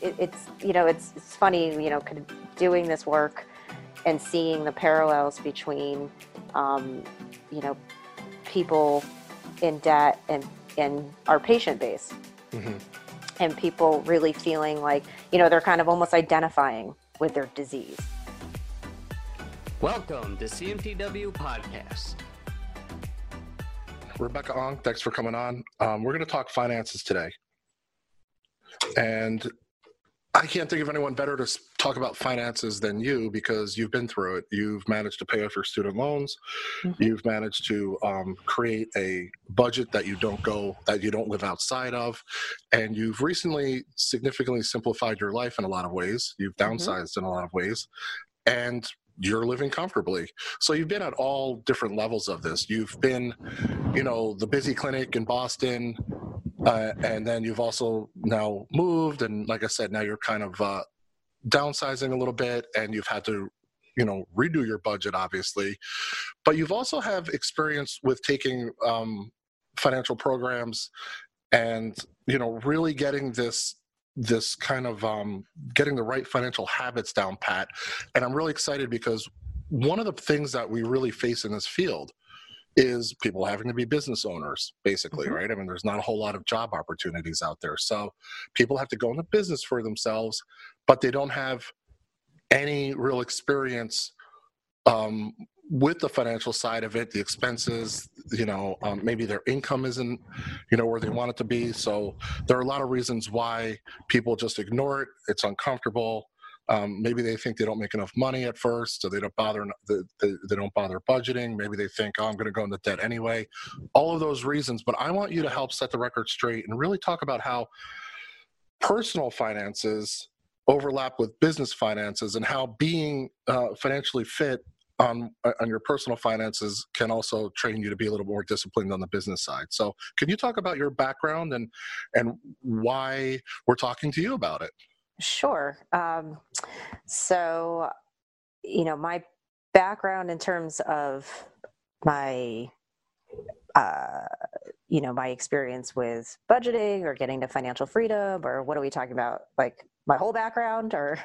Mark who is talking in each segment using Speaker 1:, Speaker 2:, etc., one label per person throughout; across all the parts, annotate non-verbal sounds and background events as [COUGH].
Speaker 1: it, it's you know it's it's funny you know kind of doing this work and seeing the parallels between um, you know people in debt and and our patient base. Mm-hmm. and people really feeling like you know they're kind of almost identifying with their disease.
Speaker 2: Welcome to cmtw podcast.
Speaker 3: Rebecca ong thanks for coming on. Um, we're going to talk finances today. And I can't think of anyone better to talk about finances than you because you've been through it. You've managed to pay off your student loans. Mm-hmm. You've managed to um, create a budget that you don't go, that you don't live outside of. And you've recently significantly simplified your life in a lot of ways. You've mm-hmm. downsized mm-hmm. in a lot of ways. And you're living comfortably. So you've been at all different levels of this. You've been, you know, the busy clinic in Boston, uh, and then you've also now moved, and like I said, now you're kind of uh, downsizing a little bit, and you've had to, you know, redo your budget, obviously. But you've also have experience with taking um, financial programs and you know really getting this this kind of um, getting the right financial habits down pat and i'm really excited because one of the things that we really face in this field is people having to be business owners basically mm-hmm. right? I mean there's not a whole lot of job opportunities out there. So people have to go into business for themselves but they don't have any real experience um, with the financial side of it the expenses you know um, maybe their income isn't you know where they want it to be. So there are a lot of reasons why people just ignore it. It's uncomfortable um, maybe they think they don't make enough money at first, so they don't bother. They, they don't bother budgeting. Maybe they think, "Oh, I'm going to go into debt anyway." All of those reasons. But I want you to help set the record straight and really talk about how personal finances overlap with business finances, and how being uh, financially fit on on your personal finances can also train you to be a little more disciplined on the business side. So, can you talk about your background and and why we're talking to you about it?
Speaker 1: Sure. Um, so, you know, my background in terms of my, uh, you know, my experience with budgeting or getting to financial freedom, or what are we talking about? Like my whole background, or?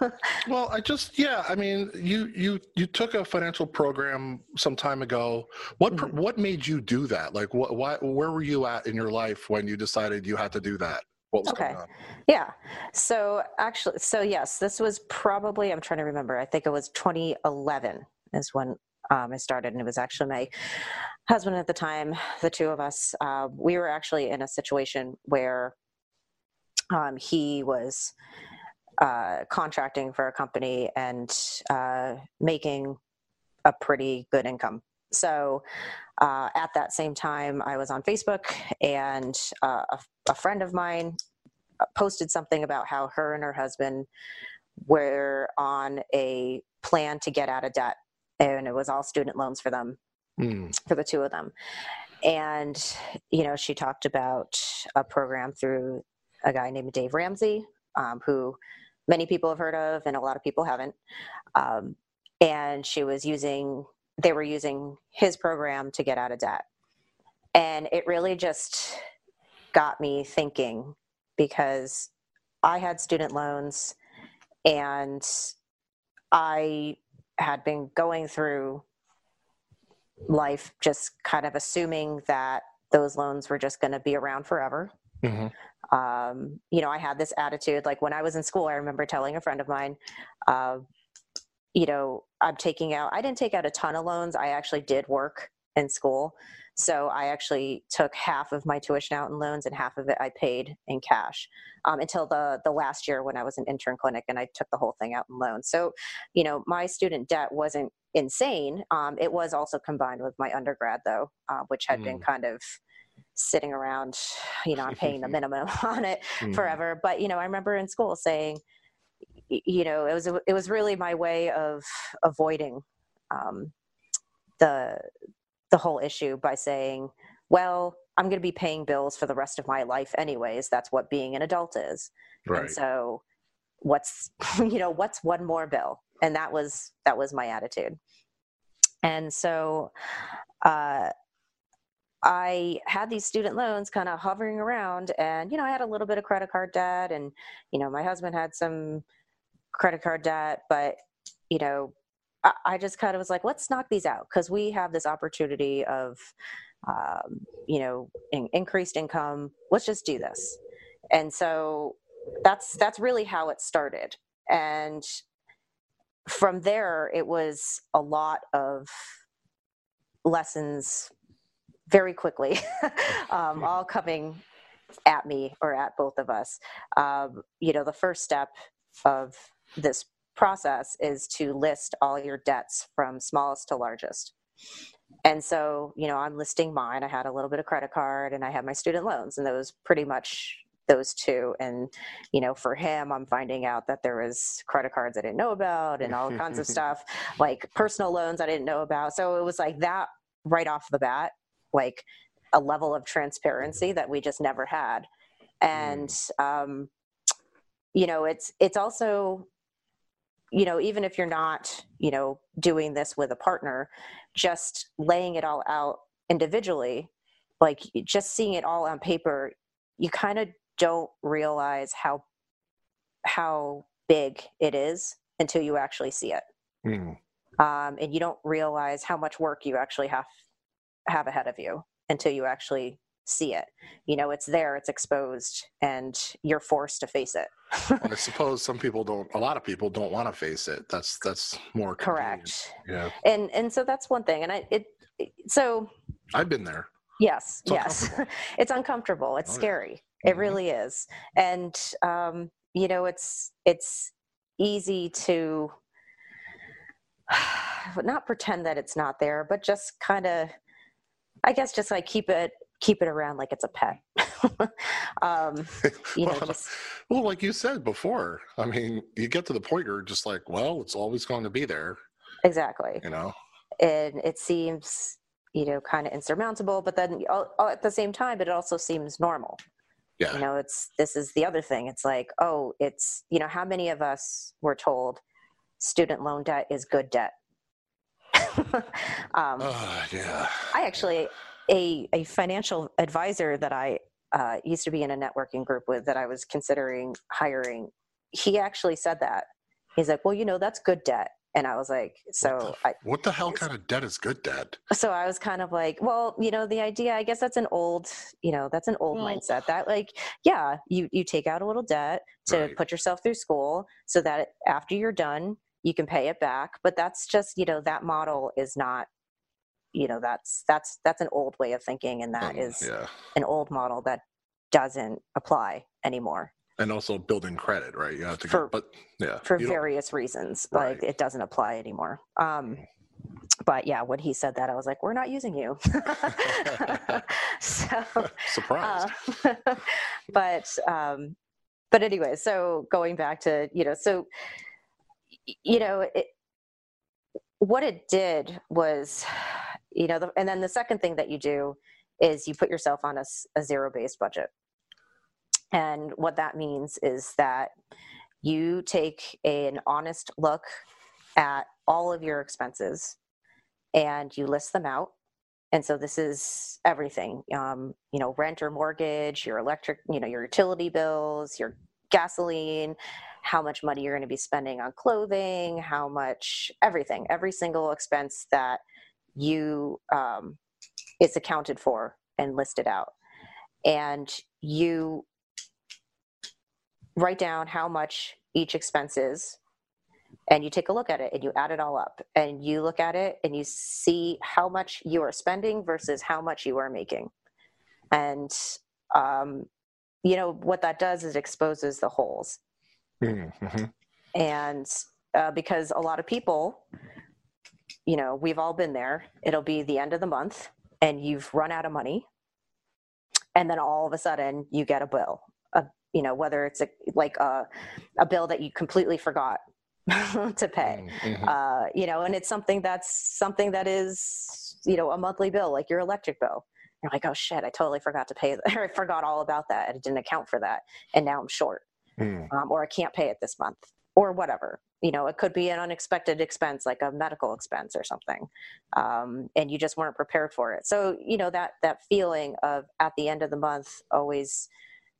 Speaker 1: [LAUGHS]
Speaker 3: well, I just yeah. I mean, you you you took a financial program some time ago. What mm-hmm. what made you do that? Like, what why where were you at in your life when you decided you had to do that? What was okay. going on.
Speaker 1: Yeah. So actually, so yes, this was probably, I'm trying to remember, I think it was 2011 is when um, I started, and it was actually my husband at the time, the two of us, uh, we were actually in a situation where um, he was uh, contracting for a company and uh, making a pretty good income. So uh, at that same time, I was on Facebook, and uh, a, a, friend of mine uh, posted something about how her and her husband were on a plan to get out of debt, and it was all student loans for them, mm. for the two of them. And you know, she talked about a program through a guy named Dave Ramsey, um, who many people have heard of, and a lot of people haven't. Um, and she was using they were using his program to get out of debt. And it really just got me thinking because I had student loans and I had been going through life just kind of assuming that those loans were just going to be around forever. Mm-hmm. Um, you know, I had this attitude like when I was in school, I remember telling a friend of mine, uh, you know, I'm taking out, I didn't take out a ton of loans. I actually did work in school. So I actually took half of my tuition out in loans and half of it I paid in cash um, until the the last year when I was an intern clinic and I took the whole thing out in loans. So, you know, my student debt wasn't insane. Um, it was also combined with my undergrad though, uh, which had mm. been kind of sitting around, you know, I'm paying the [LAUGHS] minimum [LAUGHS] on it mm. forever. But, you know, I remember in school saying, you know, it was it was really my way of avoiding um, the the whole issue by saying, well, I'm going to be paying bills for the rest of my life anyways. That's what being an adult is. Right. And so, what's [LAUGHS] you know what's one more bill? And that was that was my attitude. And so, uh, I had these student loans kind of hovering around, and you know, I had a little bit of credit card debt, and you know, my husband had some credit card debt, but you know, I, I just kind of was like, let's knock these out because we have this opportunity of, um, you know, in, increased income. Let's just do this, and so that's that's really how it started, and from there, it was a lot of lessons very quickly, [LAUGHS] um, all coming at me or at both of us. Um, you know, the first step of this process is to list all your debts from smallest to largest. And so, you know, I'm listing mine. I had a little bit of credit card and I had my student loans, and those pretty much those two. And, you know, for him, I'm finding out that there was credit cards I didn't know about and all kinds of [LAUGHS] stuff, like personal loans I didn't know about. So it was like that right off the bat, like a level of transparency that we just never had. And, um, you know, it's, it's also, you know, even if you're not, you know, doing this with a partner, just laying it all out individually, like just seeing it all on paper, you kind of don't realize how how big it is until you actually see it
Speaker 3: Mm.
Speaker 1: um, and you don't realize how much work you actually have have ahead of you until you actually see it you know it's there it's exposed and you're forced to face it
Speaker 3: I suppose some people don't. A lot of people don't want to face it. That's that's more convenient.
Speaker 1: correct
Speaker 3: Yeah,
Speaker 1: and and so that's one thing and i it so
Speaker 3: I've been there.
Speaker 1: yes
Speaker 3: It's
Speaker 1: yes
Speaker 3: uncomfortable. [LAUGHS]
Speaker 1: it's uncomfortable it's
Speaker 3: Oh, yeah.
Speaker 1: scary it
Speaker 3: Mhm.
Speaker 1: really is and um you know it's it's easy to [SIGHS] not pretend that it's not there but just kind of i guess just like keep it keep it around like it's a pet [LAUGHS] um [LAUGHS] you know
Speaker 3: well,
Speaker 1: just [LAUGHS]
Speaker 3: well, like you said before, I mean, you get to the point you're just like, well, it's always going to be there.
Speaker 1: exactly
Speaker 3: You know.
Speaker 1: and it seems you know kind of insurmountable but then all, all at the same time it also seems normal
Speaker 3: Yeah.
Speaker 1: you know it's this is the other thing it's like oh it's you know how many of us were told student loan debt is good debt um,
Speaker 3: Uh, yeah.
Speaker 1: i actually a, a financial advisor that i uh, used to be in a networking group with that i was considering hiring he actually said that he's like well you know that's good debt and i was like so i
Speaker 3: What the hell kind of debt is good debt?
Speaker 1: so i was kind of like well you know the idea i guess that's an old you know that's an old
Speaker 3: Well-
Speaker 1: mindset that like yeah you you take out a little debt to
Speaker 3: Right.
Speaker 1: put yourself through school so that after you're done you can pay it back but that's just you know that model is not you know that's that's that's an old way of thinking and that
Speaker 3: Um,
Speaker 1: is
Speaker 3: yeah.
Speaker 1: an old model that doesn't apply anymore
Speaker 3: And also building credit, right? You have to.
Speaker 1: For-
Speaker 3: but yeah.
Speaker 1: for
Speaker 3: don't-
Speaker 1: various reasons
Speaker 3: Right.
Speaker 1: like it doesn't apply anymore um but yeah when he said that i was like we're not using you [LAUGHS] so [LAUGHS]
Speaker 3: Surprised.
Speaker 1: uh, [LAUGHS] but um but anyway so going back to you know so you know it what it did was you know the, and then the second thing that you do is you put yourself on a zero based budget. And what that means is that you take an honest look at all of your expenses and you list them out. And so this is everything um, you know rent or mortgage your electric you know your utility bills your gasoline how much money you're going to be spending on clothing how much everything every single expense that you um, is accounted for and listed out. And you write down how much each expense is and you take a look at it and you add it all up and you look at it and you see how much you are spending versus how much you are making. And um, you know what that does is exposes the holes.
Speaker 3: Mhm.
Speaker 1: and uh, because a lot of people you know we've all been there it'll be the end of the month and you've run out of money and then all of a sudden you get a bill a, you know whether it's a, like a, a bill that you completely forgot [LAUGHS] to pay
Speaker 3: Mhm.
Speaker 1: uh, you know and it's something that's something that is you know a monthly bill like your electric bill you're like oh shit i totally forgot to pay [LAUGHS] or i forgot all about that i didn't account for that and now i'm short
Speaker 3: Mm.
Speaker 1: um, or I can't pay it this month. Or whatever. You know it could be an unexpected expense like a medical expense or something um, and you just weren't prepared for it. So you know that that feeling of at the end of the month always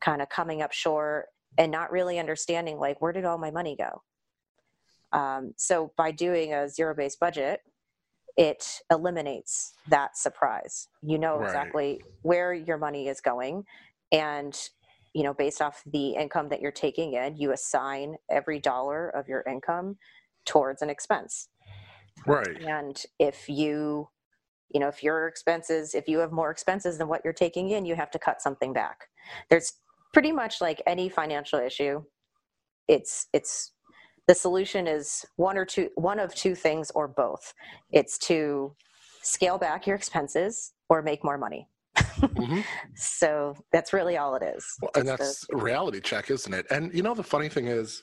Speaker 1: kind of coming up short and not really understanding like where did all my money go? Um, so by doing a zero based budget it eliminates that surprise. You know
Speaker 3: Right.
Speaker 1: exactly where your money is going and you know based off the income that you're taking in you assign every dollar of your income towards an expense.
Speaker 3: Right.
Speaker 1: and if you you know if your expenses if you have more expenses than what you're taking in you have to cut something back. There's pretty much like any financial issue it's it's the solution is one or two one of two things or both. It's to scale back your expenses or make more money
Speaker 3: Mhm. [LAUGHS]
Speaker 1: so that's really all it is
Speaker 3: Well, and that's a reality check, isn't it? And you know, the funny thing is,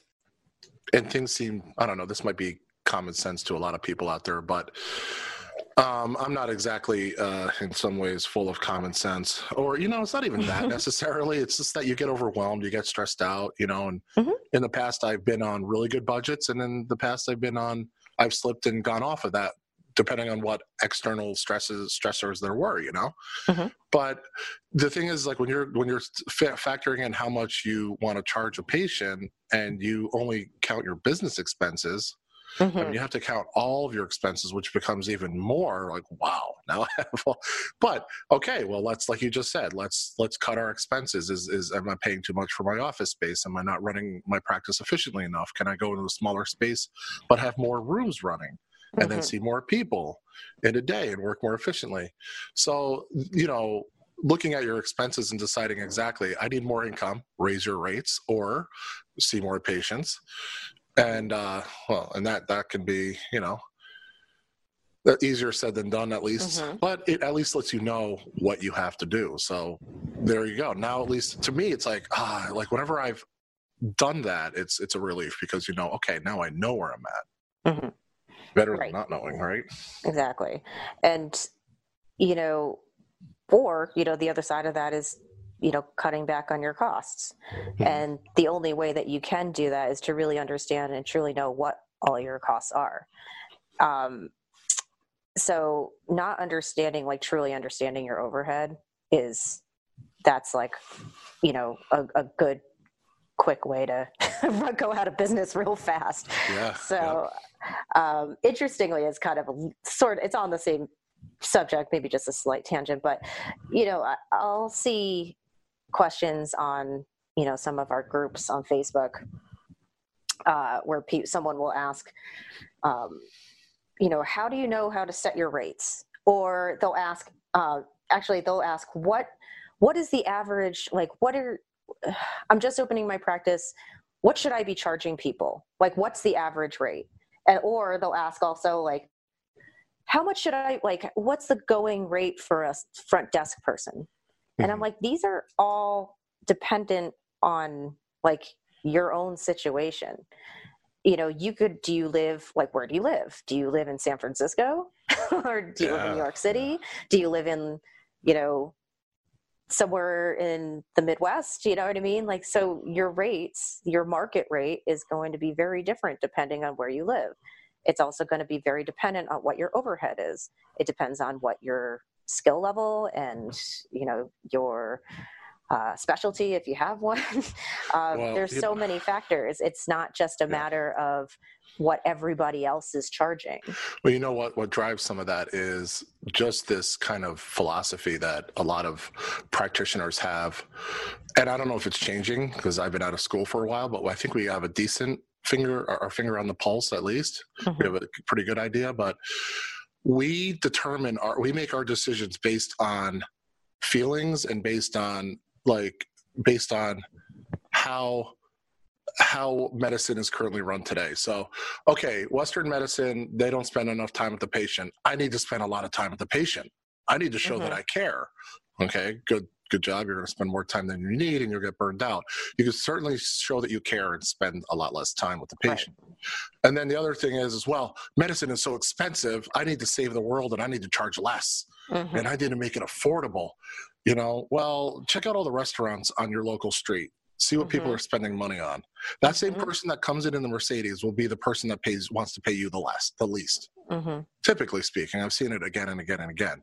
Speaker 3: and things seem, I don't know, this might be common sense to a lot of people out there, but um, I'm not exactly, uh, in some ways, full of common sense. Or, you know, it's not even that [LAUGHS] necessarily. It's just that you get overwhelmed, you get stressed out, you know. And
Speaker 1: Mhm.
Speaker 3: in the past, I've been on really good budgets, and in the past, I've been on, I've slipped and gone off of that, depending on what external stresses, stressors there were, you know.
Speaker 1: Mhm.
Speaker 3: But the thing is, like when you're when you're fa- factoring in how much you want to charge a patient, and you only count your business expenses, I
Speaker 1: Mhm.
Speaker 3: mean, you have to count all of your expenses, which becomes even more like, wow. [LAUGHS] Now, I have all, but okay, well, let's like you just said, let's let's cut our expenses. Is is am I paying too much for my office space? Am I not running my practice efficiently enough? Can I go into a smaller space but have more rooms running, and then
Speaker 1: Mhm.
Speaker 3: see more people in a day and work more efficiently? So you know. Looking at your expenses and deciding exactly, I need more income, raise your rates, or see more patients and uh well and that that can be you know easier said than done at least
Speaker 1: Mhm.
Speaker 3: but it at least lets you know what you have to do so there you go now at least to me it's like ah like whenever i've done that it's it's a relief because you know okay now i know where i'm at
Speaker 1: Mhm.
Speaker 3: Better
Speaker 1: Right.
Speaker 3: than not knowing right?
Speaker 1: Exactly. And you know or you know the other side of that is you know cutting back on your costs.
Speaker 3: Mhm.
Speaker 1: and the only way that you can do that is to really understand and truly know what all your costs are. Um, so not understanding like truly understanding your overhead is that's like you know a, a good quick way to [LAUGHS] go out of business real fast.
Speaker 3: Yeah
Speaker 1: so, um, interestingly, it's kind of a sort. It's on the same subject, maybe just a slight tangent, but you know, I'll see questions on you know some of our groups on Facebook uh, where pe- someone will ask, um, you know, how do you know how to set your rates? Or they'll ask, uh, actually, they'll ask what what is the average like? What are [SIGHS] I'm just opening my practice what should I be charging people? Like, what's the average rate? And, or they'll ask also, like, how much should I, like, what's the going rate for a front desk person? And I'm
Speaker 3: Mhm.
Speaker 1: like, these are all dependent on, like, your own situation. You know, you could, do you live, like, where do you live? Do you live in San Francisco? [LAUGHS] or do you live in New York City? Do you live in, you know, somewhere in the Midwest, you know what I mean? Like, so your rates, your market rate is going to be very different depending on where you live. It's also going to be very dependent on what your overhead is. It depends on what your skill level and, you know, your uh, specialty, if you have one. [LAUGHS] um,
Speaker 3: Well,
Speaker 1: there's so many factors. It's not just a
Speaker 3: Yeah.
Speaker 1: matter of what everybody else is charging.
Speaker 3: Well, you know what? What drives some of that is just this kind of philosophy that a lot of practitioners have, and I don't know if it's changing because I've been out of school for a while, but I think we have a decent finger, our finger on the pulse at least. We have a pretty good idea, but we determine our, we make our decisions based on feelings and based on like based on how how medicine is currently run today. So, okay, Western medicine, they don't spend enough time with the patient. I need to spend a lot of time with the patient. I need to show that
Speaker 1: Mhm.
Speaker 3: I care. Okay, good good job. You're going to spend more time than you need and you'll get burned out. You can certainly show that you care and spend a lot less time with the
Speaker 1: Right.
Speaker 3: patient. And then the other thing is as well, medicine is so expensive. I need to save the world and I need to charge less
Speaker 1: Mhm.
Speaker 3: and I need to make it affordable. You know, well, check out all the restaurants on your local street. See what people
Speaker 1: Mhm.
Speaker 3: are spending money on. That same
Speaker 1: Mhm.
Speaker 3: person that comes in in the Mercedes will be the person that pays wants to pay you the less, the least.
Speaker 1: hmm
Speaker 3: Typically speaking, I've seen it again and again and again.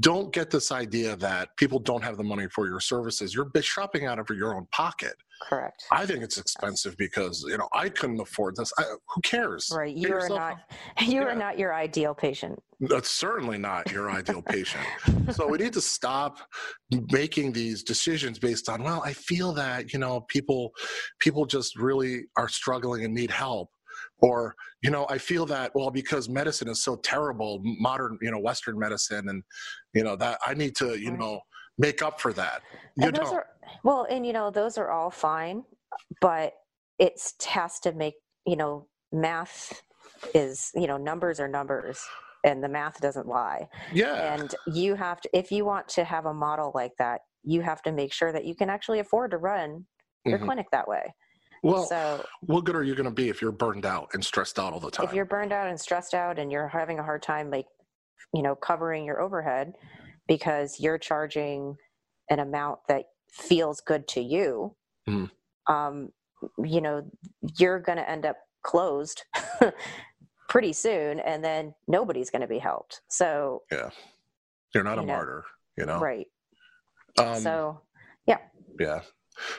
Speaker 3: Don't get this idea that people don't have the money for your services. You're shopping out of your own pocket.
Speaker 1: Correct.
Speaker 3: I think it's expensive because you know I couldn't afford this. I, who cares?
Speaker 1: Right.
Speaker 3: Get
Speaker 1: You are not. [LAUGHS] You
Speaker 3: Yeah.
Speaker 1: are not your ideal patient.
Speaker 3: That's certainly not your ideal patient. So we need to [LAUGHS] stop making these decisions based on well, I feel that you know people people just really are struggling and need help. Or, you know, I feel that, well, because medicine is so terrible, modern, you know, Western medicine, and, you know, that I need to, you know, make up for that. You
Speaker 1: and those
Speaker 3: don't.
Speaker 1: are well, and you know those are all fine, but it has to make you know math is you know numbers are numbers, and the math doesn't lie.
Speaker 3: yeah.
Speaker 1: And you have to if you want to have a model like that, you have to make sure that you can actually afford to run your
Speaker 3: Mhm.
Speaker 1: clinic that way.
Speaker 3: Well,
Speaker 1: so
Speaker 3: what good are you going to be if you're burned out and stressed out all the time?
Speaker 1: if you're burned out and stressed out and you're having a hard time like you know covering your overhead because you're charging an amount that feels good to you
Speaker 3: Mhm.
Speaker 1: um, you know you're going to end up closed [LAUGHS] pretty soon and then nobody's going to be helped so yeah,
Speaker 3: You're not a
Speaker 1: know,
Speaker 3: martyr, you know?
Speaker 1: right
Speaker 3: Um,
Speaker 1: so
Speaker 3: Yeah.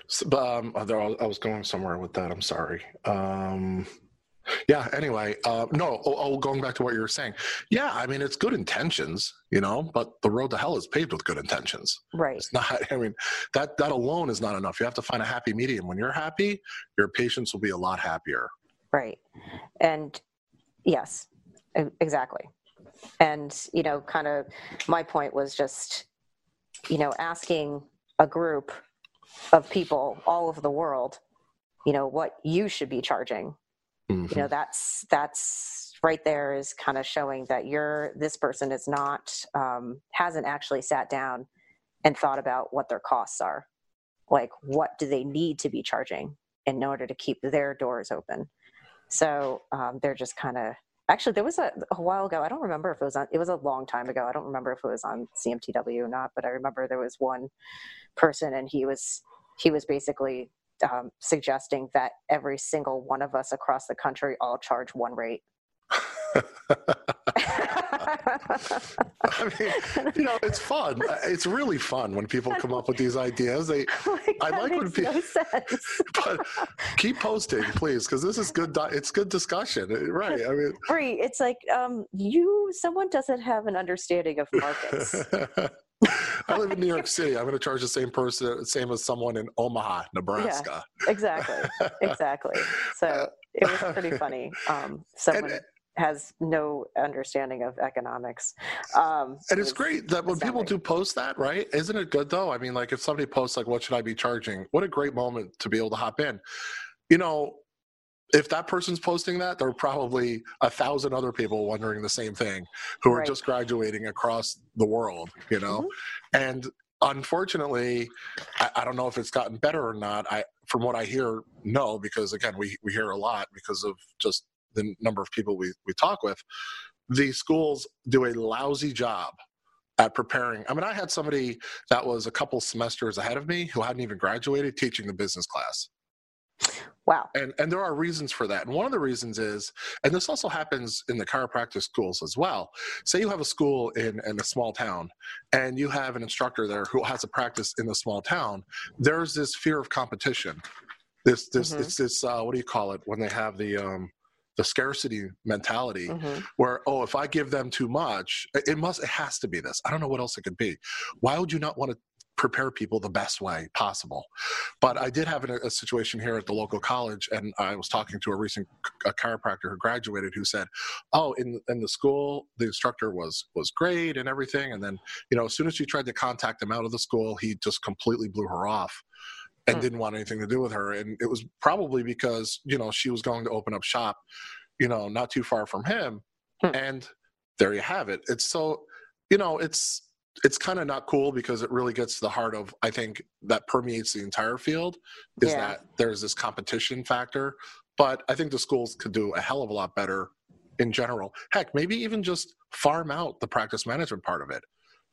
Speaker 3: So, but, um, although I was- I was going somewhere with that. I'm sorry. Um, yeah. Anyway, uh, no. Oh, oh, going back to what you were saying. Yeah. I mean, it's good intentions, you know, but the road to hell is paved with good intentions.
Speaker 1: right
Speaker 3: It's not. [LAUGHS] I mean, that that alone is not enough. You have to find a happy medium. When you're happy, your patients will be a lot happier.
Speaker 1: Right. And yes, exactly. And, you know, kind of my point was just, you know, asking a group of people all over the world, you know, what you should be charging.
Speaker 3: Mhm.
Speaker 1: You know, that's, that's right there is kind of showing that you're, this person is not, um, hasn't actually sat down and thought about what their costs are. Like, what do they need to be charging in order to keep their doors open? So um, they're just kind of actually there was a, a while ago. I don't remember if it was on. It was a long time ago. I don't remember if it was on CMTW or not. But I remember there was one person, and he was he was basically um, suggesting that every single one of us across the country all charge one rate. [LAUGHS]
Speaker 3: I mean, you know, it's fun. It's really fun when people come up with these ideas. They, [LAUGHS]
Speaker 1: like,
Speaker 3: I like when
Speaker 1: people.
Speaker 3: pe-
Speaker 1: no [LAUGHS]
Speaker 3: but keep posting, please, because this is good. It's good discussion, right? I mean,
Speaker 1: Free. It's like um, you. Someone doesn't have an understanding of markets.
Speaker 3: I live in New York [LAUGHS] City. I'm going to charge the same person, same as someone in Omaha, Nebraska.
Speaker 1: Yeah, exactly. Exactly. So [LAUGHS] it was pretty [LAUGHS] funny. Um, someone
Speaker 3: And-
Speaker 1: has no understanding of economics. Um,
Speaker 3: And it's great that when people do post that, right? Isn't it good though? I mean, like if somebody posts like, "What should I be charging?" What a great moment to be able to hop in. You know, if that person's posting that, there are probably a thousand other people wondering the same thing who are
Speaker 1: Right.
Speaker 3: just graduating across the world. You know, mm-hmm. and unfortunately, I, I don't know if it's gotten better or not. I, from what I hear, no, because again, we we hear a lot because of just the number of people we we talk with. The schools do a lousy job at preparing. I mean, I had somebody that was a couple semesters ahead of me who hadn't even graduated teaching the business class.
Speaker 1: Wow.
Speaker 3: And and there are reasons for that. And one of the reasons is, and this also happens in the chiropractic schools as well. Say you have a school in, in a small town and you have an instructor there who has a practice in the small town, there's this fear of competition. This this
Speaker 1: Mhm.
Speaker 3: it's this uh, what do you call it when they have the um the scarcity mentality
Speaker 1: hmm
Speaker 3: where oh if i give them too much it must it has to be this i don't know what else it could be why would you not want to prepare people the best way possible but i did have a, a situation here at the local college and i was talking to a recent a chiropractor who graduated who said oh in in the school the instructor was was great and everything and then you know as soon as she tried to contact him out of the school he just completely blew her off and
Speaker 1: Hmm.
Speaker 3: didn't want anything to do with her and it was probably because you know she was going to open up shop you know not too far from him
Speaker 1: Hmm.
Speaker 3: and there you have it it's so you know it's it's kind of not cool because it really gets to the heart of i think that permeates the entire field is
Speaker 1: Yeah.
Speaker 3: that there's this competition factor but i think the schools could do a hell of a lot better in general heck maybe even just farm out the practice management part of it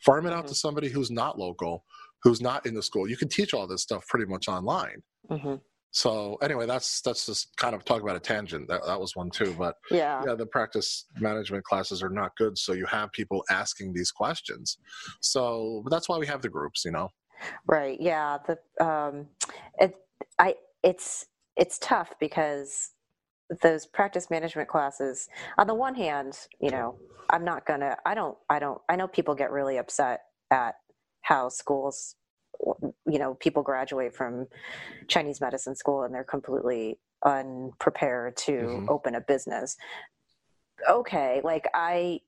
Speaker 3: farm it out
Speaker 1: Mhm.
Speaker 3: to somebody who's not local who's not in the school. You can teach all this stuff pretty much online.
Speaker 1: hmm
Speaker 3: So anyway, that's that's just kind of talk about a tangent. That that was one too. But
Speaker 1: Yeah.
Speaker 3: yeah, the practice management classes are not good. So you have people asking these questions. So but that's why we have the groups. You know.
Speaker 1: Right. Yeah. The um, it I it's it's tough because those practice management classes. On the one hand, you know, I'm not gonna. I don't. I don't. I know people get really upset at how schools. You know, people graduate from Chinese medicine school and they're completely unprepared to
Speaker 3: Mhm.
Speaker 1: open a business. Okay, like I,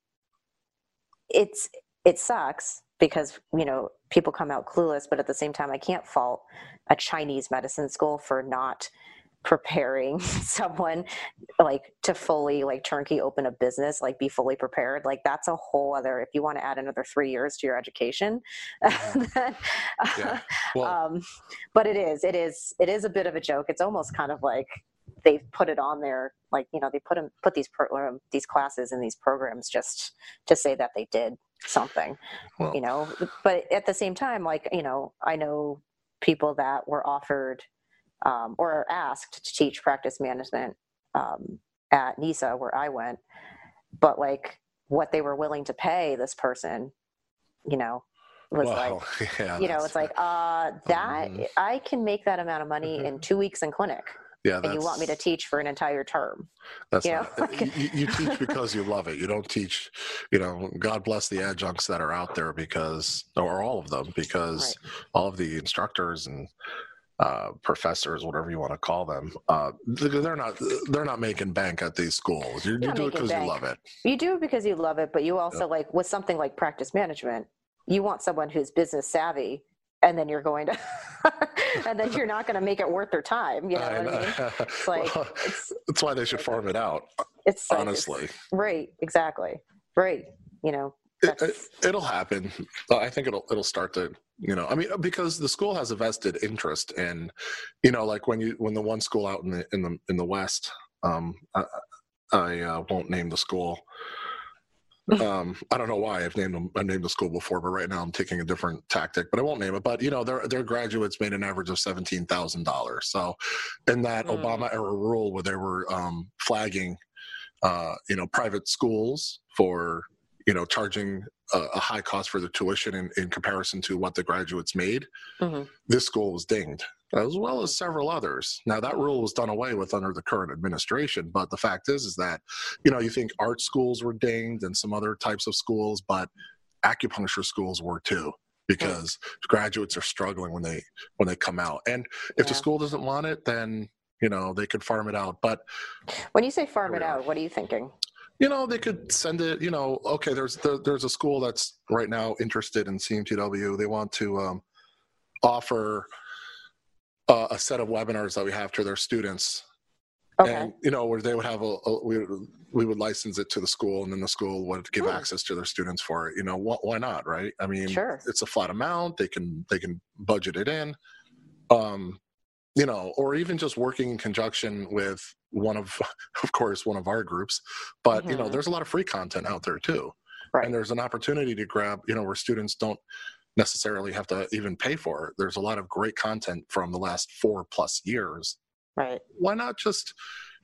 Speaker 1: it's it sucks because you know people come out clueless but at the same time i can't fault a chinese medicine school for not preparing [LAUGHS] someone like to fully like turnkey open a business like be fully prepared like that's a whole other if you want to add another three years to your education [LAUGHS] then,
Speaker 3: Yeah. Well,
Speaker 1: um, but it is it is it is a bit of a joke. It's almost kind of like they've put it on there like you know they put them put these pro, um, these classes and these programs just to say that they did something
Speaker 3: well,
Speaker 1: you know? But at the same time like you know i know people that were offered um, or asked to teach practice management um, at NESA where i went. But like what they were willing to pay this person you know was like [LAUGHS]
Speaker 3: yeah,
Speaker 1: you know it's like uh that
Speaker 3: Mhm.
Speaker 1: i can make that amount of money in two weeks in clinic.
Speaker 3: Yeah,
Speaker 1: and you want me to teach for an entire term.
Speaker 3: That's
Speaker 1: you
Speaker 3: not, you, you teach because you love it. You don't teach, you know, God bless the adjuncts that are out there because, or all of them, because all of the instructors and uh, professors, whatever you want to call them, uh, they're not they're not making bank at these schools. You, you do it because you love it.
Speaker 1: you do it because you love it but you also like with something like practice management you want someone who's business savvy and then you're going to [LAUGHS] and then you're not going to make it worth their time you know
Speaker 3: I
Speaker 1: what i mean [LAUGHS] it's like
Speaker 3: Well,
Speaker 1: it's [LAUGHS]
Speaker 3: that's why they should farm it out.
Speaker 1: it's like, it's-
Speaker 3: Honestly,
Speaker 1: right exactly right you know
Speaker 3: it, it'll happen. I think it'll it'll start to you know. I mean, because the school has a vested interest in, you know, like when you when the one school out in the in the in the west. Um, I, I uh, won't name the school. [LAUGHS] Um, I don't know why I've named them. I've named the school before, but right now I'm taking a different tactic. But I won't name it. But you know, their their graduates made an average of seventeen thousand dollars. So, in that
Speaker 1: Mm.
Speaker 3: Obama era rule where they were um, flagging, uh, you know, private schools for you know charging a, a high cost for the tuition in, in comparison to what the graduates made,
Speaker 1: Mhm.
Speaker 3: this school was dinged as well as several others. Now that rule was done away with under the current administration, but the fact is, is that you know you think art schools were dinged and some other types of schools, but acupuncture schools were too because graduates are struggling when they when they come out. And if the school doesn't want it, then you know they could farm it out. But
Speaker 1: when you say farm it out what are you thinking
Speaker 3: you know they could send it you know okay there's there, there's a school that's right now interested in cmtw they want to um, offer uh, a set of webinars that we have to their students.
Speaker 1: Okay.
Speaker 3: And you know where they would have a, a we, we would license it to the school and then the school would give
Speaker 1: Hmm.
Speaker 3: access to their students for it. You know wh- why not right? I mean
Speaker 1: Sure.
Speaker 3: it's a flat amount. They can they can budget it in. Um you know or even just working in conjunction with one of [LAUGHS] of course one of our groups. But you know
Speaker 1: Mhm.
Speaker 3: there's a lot of free content out there too.
Speaker 1: Right.
Speaker 3: and there's an opportunity to grab you know where students don't necessarily have to even pay for it. There's a lot of great content from the last four plus years.
Speaker 1: Right.
Speaker 3: Why not just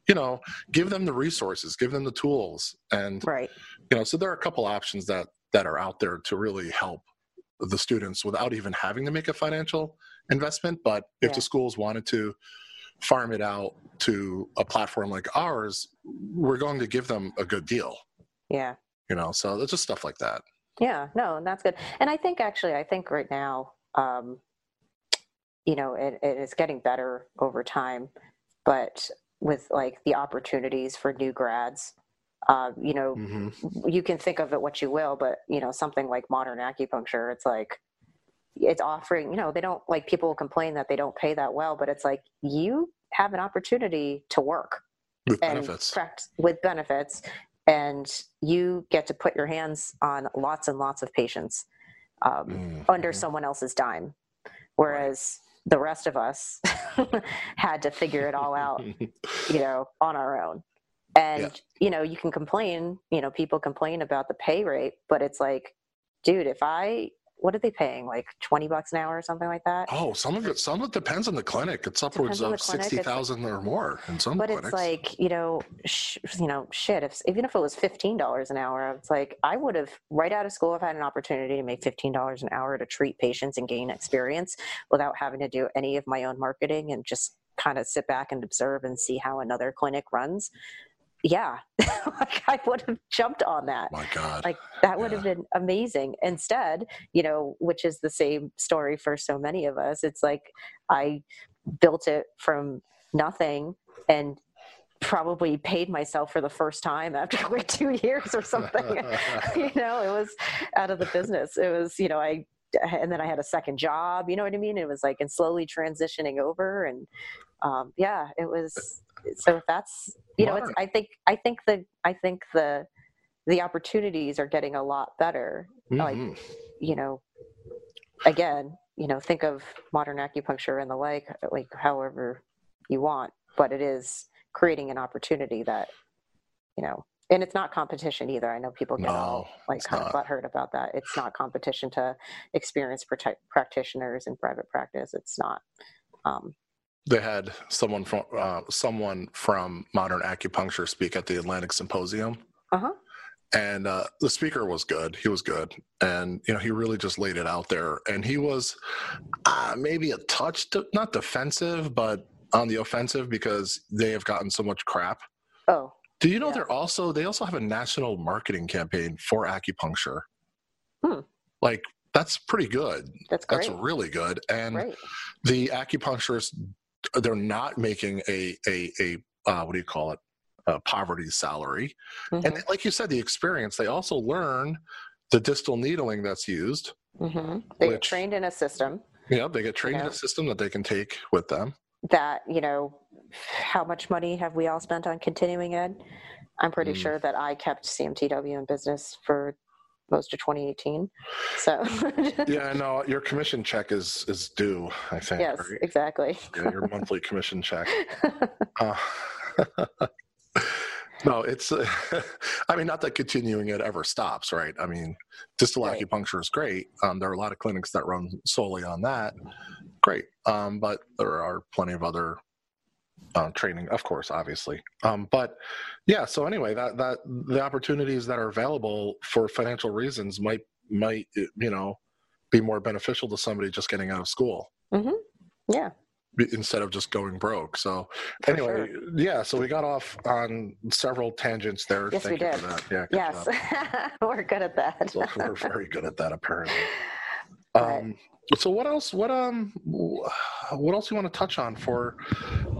Speaker 3: you know give them the resources give them the tools and
Speaker 1: right.
Speaker 3: you know so there are a couple options that that are out there to really help the students without even having to make a financial investment but if
Speaker 1: Yeah.
Speaker 3: the schools wanted to farm it out to a platform like ours we're going to give them a good deal
Speaker 1: yeah
Speaker 3: you know so it's just stuff like that
Speaker 1: Yeah, no, and that's good. And I think actually, I think right now, um, you know, it, it is getting better over time, but with like the opportunities for new grads, uh, you know,
Speaker 3: hmm
Speaker 1: you can think of it what you will, but you know, something like modern acupuncture, it's like it's offering. You know, they don't like people complain that they don't pay that well, but it's like you have an opportunity to work
Speaker 3: with
Speaker 1: and
Speaker 3: benefits
Speaker 1: with benefits and you get to put your hands on lots and lots of patients um,
Speaker 3: Mhm.
Speaker 1: under someone else's dime whereas the rest of us [LAUGHS] had to figure it all out [LAUGHS] you know on our own and
Speaker 3: Yeah.
Speaker 1: you know you can complain you know people complain about the pay rate but it's like dude if i what are they paying? Like twenty bucks an hour or something like that.
Speaker 3: Oh, some of it, some of it depends on the clinic. It's upwards
Speaker 1: Depends
Speaker 3: of sixty
Speaker 1: It's-
Speaker 3: or more in some
Speaker 1: but
Speaker 3: clinics.
Speaker 1: it's like you know sh- you know shit if even if it was $15 an hour it's like i would have right out of school i've had an opportunity to make $15 an hour to treat patients and gain experience without having to do any of my own marketing and just kind of sit back and observe and see how another clinic runs yeah. [LAUGHS] Like i would have jumped on that.
Speaker 3: My God.
Speaker 1: like that would
Speaker 3: Yeah.
Speaker 1: have been amazing. Instead you know which is the same story for so many of us it's like i built it from nothing and probably paid myself for the first time after [LAUGHS] like two years or something. [LAUGHS] You know it was out of the business. It was you know i and then i had a second job you know what i mean it was like and slowly transitioning over and um, yeah it was so that's you know it's i think i think the i think the the opportunities are getting a lot better like
Speaker 3: Mhm.
Speaker 1: you know again you know think of modern acupuncture and the like like however you want but it is creating an opportunity that you know and it's not competition either. I know people get all like kind of butthurt about that. It's not competition to experienced protect practitioners in private practice. It's not um,
Speaker 3: they had someone from uh, someone from modern acupuncture speak at the Atlantic Symposium,
Speaker 1: uh-huh.
Speaker 3: And uh, the speaker was good. He was good, and you know he really just laid it out there. And he was uh, maybe a touch not defensive, but on the offensive because they have gotten so much crap.
Speaker 1: oh
Speaker 3: Do you know
Speaker 1: Yeah.
Speaker 3: they're also they also have a national marketing campaign for acupuncture?
Speaker 1: Hmm.
Speaker 3: Like that's pretty good.
Speaker 1: that's great
Speaker 3: That's really good. And
Speaker 1: great
Speaker 3: the acupuncturists they're not making a a a uh, what do you call it a poverty salary
Speaker 1: Mhm,
Speaker 3: and like you said the experience they also learn the distal needling that's used
Speaker 1: mhm. they get trained in a system
Speaker 3: Yeah, they get trained in a system that they can take with them
Speaker 1: that you know how much money have we all spent on continuing ed? I'm pretty
Speaker 3: Mm.
Speaker 1: sure that i kept cmtw in business for most of 2018 so. [LAUGHS]
Speaker 3: Yeah i know. Your commission check is is due i think
Speaker 1: yes
Speaker 3: right?
Speaker 1: exactly.
Speaker 3: Yeah, your monthly commission check. [LAUGHS] Uh, [LAUGHS] no it's uh, i mean not that continuing it ever stops right? I mean distal
Speaker 1: Right.
Speaker 3: acupuncture is great. Um, there are a lot of clinics that run solely on that. Great um, but there are plenty of other uh, training of course obviously um, but yeah so anyway that that the opportunities that are available for financial reasons might might you know be more beneficial to somebody just getting out of school
Speaker 1: Mm-hmm.
Speaker 3: yeah instead of just going broke. So
Speaker 1: For
Speaker 3: anyway, yeah. So we got off on several tangents there.
Speaker 1: Yes,
Speaker 3: Thank
Speaker 1: we
Speaker 3: you
Speaker 1: did.
Speaker 3: for that. Yeah.
Speaker 1: yes [LAUGHS] we're good at that
Speaker 3: So we're very good at that, apparently. [LAUGHS] Um, so what else? What um? What else you want to touch on for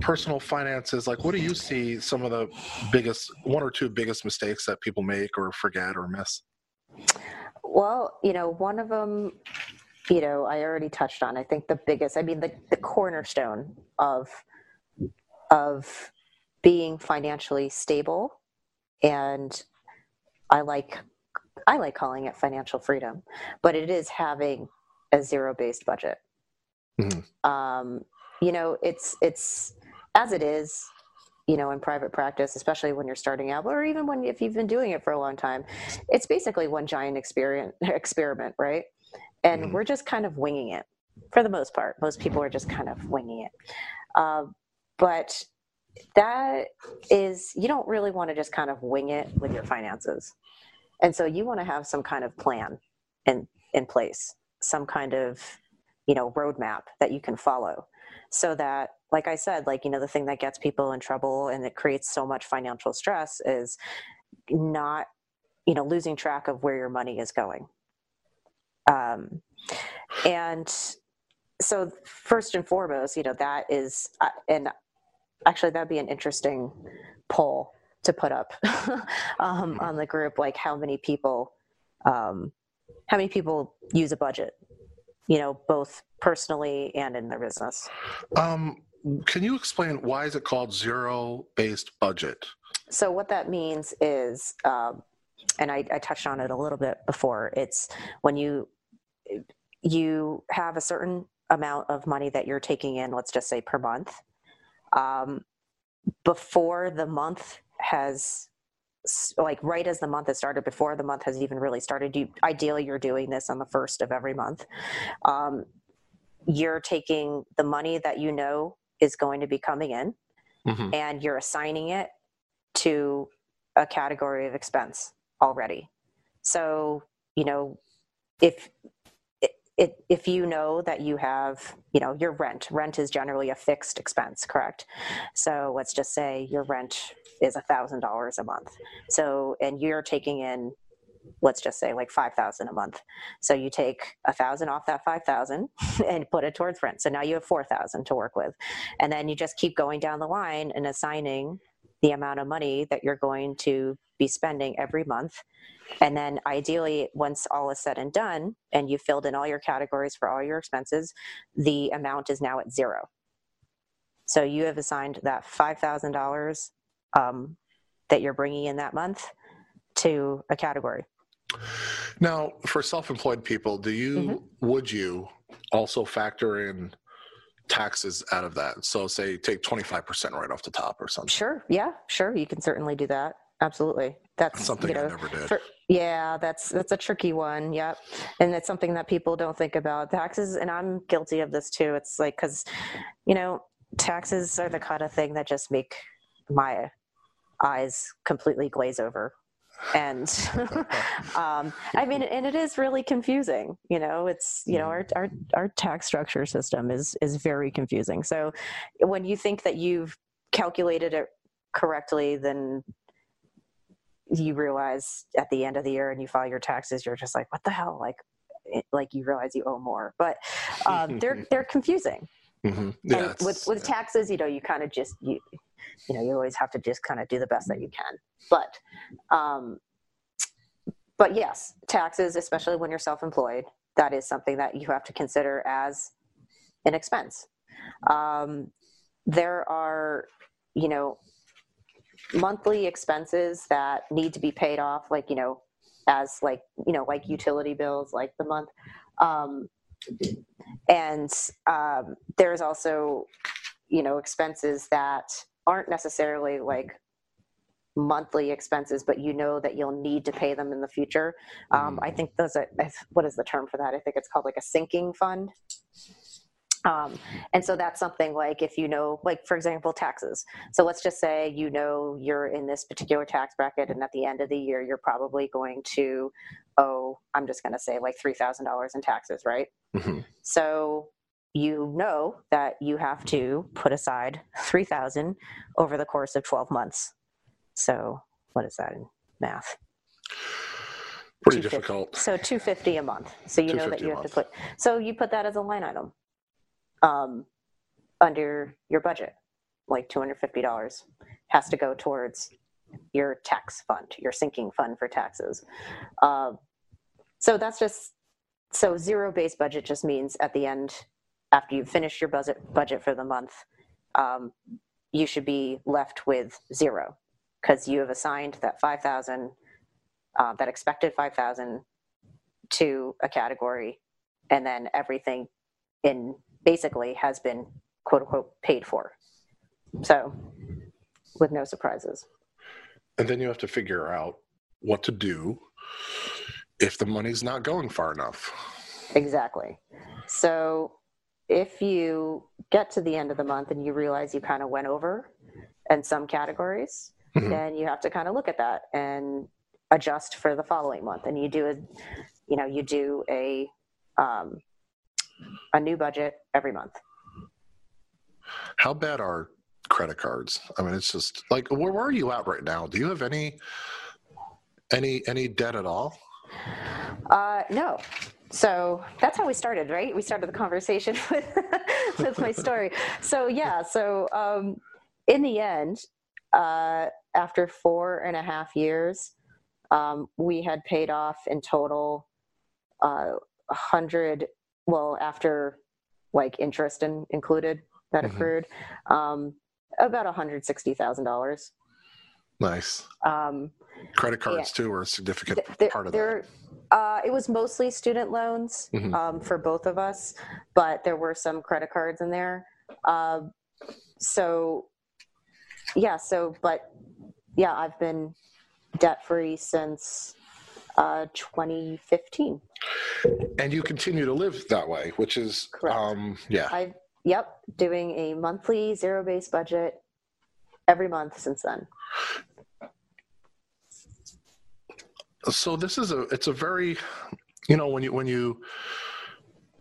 Speaker 3: personal finances? Like, what do you see some of the biggest, one or two biggest mistakes that people make or forget or miss?
Speaker 1: Well, you know, one of them, you know, I already touched on. I think the biggest, I mean, the, the cornerstone of of being financially stable, and I like I like calling it financial freedom, but it is having a zero based budget.
Speaker 3: Mhm.
Speaker 1: Um, you know, it's it's as it is. You know, in private practice, especially when you're starting out, or even when if you've been doing it for a long time, it's basically one giant experiment [LAUGHS] experiment right and
Speaker 3: Mhm.
Speaker 1: we're just kind of winging it for the most part most people are just kind of winging it uh, but that is you don't really want to just kind of wing it with your finances and so you want to have some kind of plan in in place some kind of you know roadmap that you can follow. So that like i said like you know the thing that gets people in trouble and it creates so much financial stress is not you know losing track of where your money is going. Um, and so first and foremost you know that is uh, and actually that'd be an interesting poll to put up [LAUGHS] um, on the group like how many people um, how many people use a budget you know both personally and in their business
Speaker 3: Um, can you explain why is it called zero based budget?
Speaker 1: So what that means is, um, and I, I touched on it a little bit before. It's when you you have a certain amount of money that you're taking in. Let's just say per month. Um, before the month has like right as the month has started, before the month has even really started, you ideally you're doing this on the first of every month. Um, you're taking the money that you know is going to be coming in
Speaker 3: Mhm.
Speaker 1: and you're assigning it to a category of expense already. So, you know, if it, if you know that you have, you know, your rent, rent is generally a fixed expense, correct? So let's just say your rent is a thousand dollars a month. So, and you're taking in, let's just say like 5,000 a month. So you take a thousand off that 5,000 [LAUGHS] and put it towards rent. So now you have 4,000 to work with. And then you just keep going down the line and assigning the amount of money that you're going to be spending every month. And then ideally, once all is said and done, and you've filled in all your categories for all your expenses, the amount is now at zero. So you have assigned that $5,000 um, that you're bringing in that month to a category.
Speaker 3: Now, for self-employed people, do you
Speaker 1: Mm-hmm.
Speaker 3: would you also factor in taxes out of that? So, say take twenty five percent right off the top or something.
Speaker 1: Sure. Yeah, sure. You can certainly do that. Absolutely. That's
Speaker 3: That's something
Speaker 1: you know,
Speaker 3: I never did.
Speaker 1: for- yeah, that's that's a tricky one. Yep, and it's something that people don't think about taxes, and I'm guilty of this too. It's like because, you know, taxes are the kind of thing that just make my eyes completely glaze over, and [LAUGHS] um, I mean, and it is really confusing. You know, it's you know our our our tax structure system is is very confusing. So when you think that you've calculated it correctly, then you realize at the end of the year and you file your taxes, you're just like, what the hell? Like, it, like you realize you owe more, but um, they're [LAUGHS] they're confusing.
Speaker 3: Mhm. Yeah,
Speaker 1: and with with taxes, you know, you kind of just you you know you always have to just kind of do the best that you can. But um, but yes, taxes, especially when you're self-employed, that is something that you have to consider as an expense. Um, there are, you know, monthly expenses that need to be paid off, like you know, as like you know, like utility bills, like the month. Um, and um, there's also, you know, expenses that aren't necessarily like monthly expenses, but you know that you'll need to pay them in the future. Um, I think those are, what is the term for that? I think it's called like a sinking fund. Um, and so that's something like if you know, like for example, taxes. So let's just say you know you're in this particular tax bracket, and at the end of the year, you're probably going to owe, I'm just going to say like $3,000 in taxes, right?
Speaker 3: Mhm.
Speaker 1: So you know that you have to put aside 3000 over the course of 12 months. So what is that in math?
Speaker 3: pretty difficult.
Speaker 1: So 250 a month. So you know that you have to put so you put that as a line item um, under your budget. Like $250 has to go towards your tax fund, your sinking fund for taxes. Um, so that's just so zero based budget just means at the end after you finish your budget budget for the month um, you should be left with zero because you have assigned that 5000 uh, that expected 5000 to a category and then everything in basically has been quote unquote paid for so with no surprises
Speaker 3: And then you have to figure out what to do if the money's not going far enough.
Speaker 1: Exactly. So if you get to the end of the month and you realize you kind of went over in some categories,
Speaker 3: Mhm.
Speaker 1: then you have to kind of look at that and adjust for the following month. And you do a, you know, you do a, um, a new budget every month.
Speaker 3: How bad are credit cards? I mean, it's just like where, where are you at right now? Do you have any any any debt at all?
Speaker 1: Uh, no. So that's how we started, right? We started the conversation [LAUGHS] with, with my story. So yeah, so um, in the end, uh, after four and a half years, um, we had paid off in total uh, a hundred. Well, after like interest in, included that
Speaker 3: Mhm.
Speaker 1: accrued, um, about one hundred sixty thousand dollars.
Speaker 3: Nice.
Speaker 1: Um,
Speaker 3: Credit cards too are a significant
Speaker 1: there-
Speaker 3: part of
Speaker 1: there-
Speaker 3: that.
Speaker 1: Uh, it was mostly student loans
Speaker 3: Mhm.
Speaker 1: um, for both of us, but there were some credit cards in there. Uh, so, yeah. So, but yeah, I've been debt free since uh, 2015.
Speaker 3: And you continue to live that way, which is,
Speaker 1: Correct.
Speaker 3: um, yeah.
Speaker 1: I've, yep, doing a monthly zero based budget every month since then.
Speaker 3: so this is a it's a very you know when you when you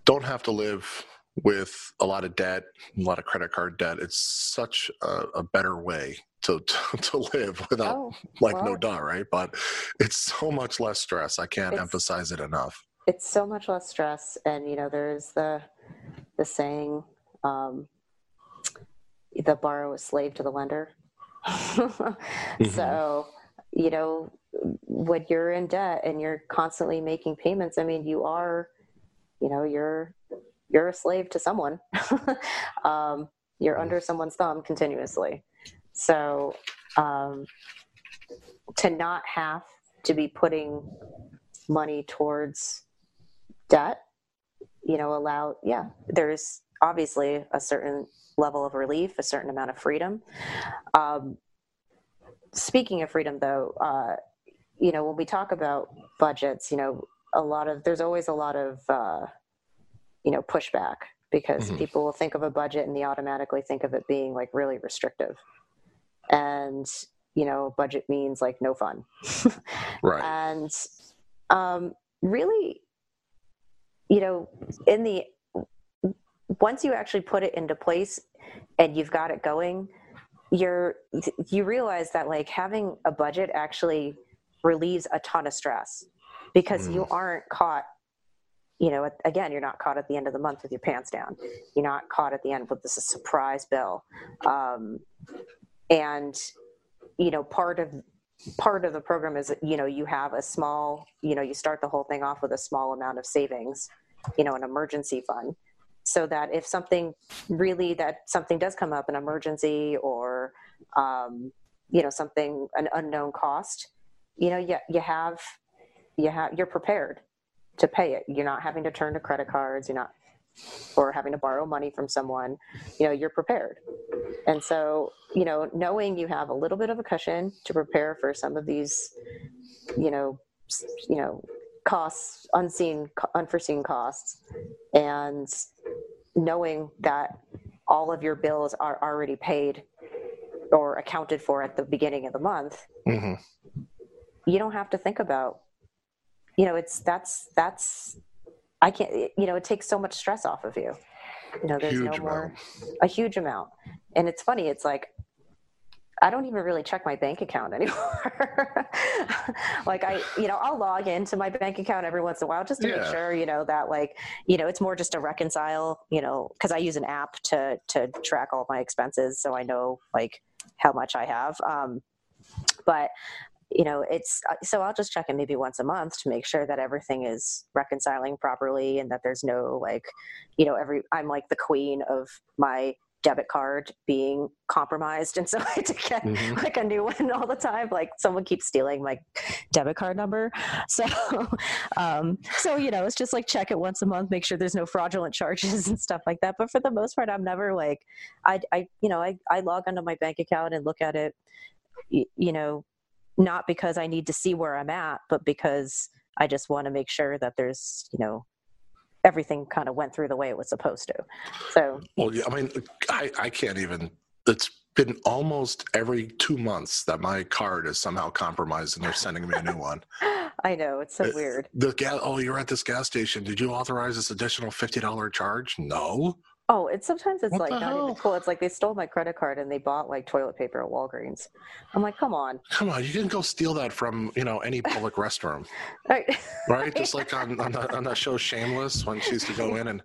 Speaker 3: don't have to live with a lot of debt a lot of credit card debt it's such a, a better way to, to to live without
Speaker 1: Oh,
Speaker 3: like no
Speaker 1: wow.
Speaker 3: duh right but it's so much less stress i can't emphasize it enough
Speaker 1: it's so much less stress and you know there's the the saying um the borrower is slave to the lender. [LAUGHS] So you know when you're in debt and you're constantly making payments i mean you are you know you're you're a slave to someone. [LAUGHS] Um you're under someone's thumb continuously. So um to not have to be putting money towards debt you know allow yeah there's obviously a certain level of relief a certain amount of freedom. Um, speaking of freedom though uh, you know when we talk about budgets you know a lot of there's always a lot of uh, you know pushback because
Speaker 3: Mhm.
Speaker 1: people will think of a budget and they automatically think of it being like really restrictive. And you know budget means like no fun. [LAUGHS]
Speaker 3: Right.
Speaker 1: And um, really you know in the once you actually put it into place and you've got it going you're you realize that like having a budget actually relieves a ton of stress because you aren't caught you know again you're not caught at the end of the month with your pants down. You're not caught at the end with this surprise bill. Um, and you know part of part of the program is you know you have a small you know you start the whole thing off with a small amount of savings you know an emergency fund. So that if something really that something does come up an emergency or um, you know something an unknown cost you know you, you have you have you're prepared to pay it. You're not having to turn to credit cards. You're not or having to borrow money from someone you know you're prepared. And so you know knowing you have a little bit of a cushion to prepare for some of these you know you know costs unseen unforeseen costs and knowing that all of your bills are already paid or accounted for at the beginning of the month
Speaker 3: hmm
Speaker 1: you don't have to think about you know it's that's that's i can't you know it takes so much stress off of you. You know there's
Speaker 3: Huge
Speaker 1: no more
Speaker 3: amount.
Speaker 1: a huge amount. And it's funny it's like i don't even really check my bank account [LAUGHS] anymore. Like i you know i'll log into my bank account every once in a while just to make sure you know that like you know it's more just to reconcile you know because i use an app to to track all my expenses so i know like how much i have. Um but you know it's uh, so i'll just check in maybe once a month to make sure that everything is reconciling properly and that there's no like you know every i'm like the queen of my debit card being compromised and [LAUGHS] so i had to get
Speaker 3: Mhm.
Speaker 1: like a new one all the time. Like someone keeps stealing my debit card number. [LAUGHS] So um so you know it's just like check it once a month make sure there's no fraudulent charges [LAUGHS] and stuff like that. But for the most part i'm never like i i you know i i log onto my bank account and look at it y- you know not because I need to see where I'm at, but because I just want to make sure that there's, you know, everything kind of went through the way it was supposed to. So,
Speaker 3: Well, yeah, I mean, I, I can't even. It's been almost every two months that my card is somehow compromised, and they're sending me a new one. [LAUGHS]
Speaker 1: I know it's so
Speaker 3: Uh,
Speaker 1: weird.
Speaker 3: The gas. Oh, you're at this gas station. Did you authorize this additional fifty dollar charge? No.
Speaker 1: Oh, and sometimes it's
Speaker 3: What
Speaker 1: like not
Speaker 3: hell?
Speaker 1: even cool. It's like they stole my credit card and they bought like toilet paper at Walgreens. I'm like, come on.
Speaker 3: Come on, you can go steal that from you know any public restroom, [LAUGHS]
Speaker 1: Right.
Speaker 3: right? Just [LAUGHS] like on on that, on show Shameless, when she used to go in and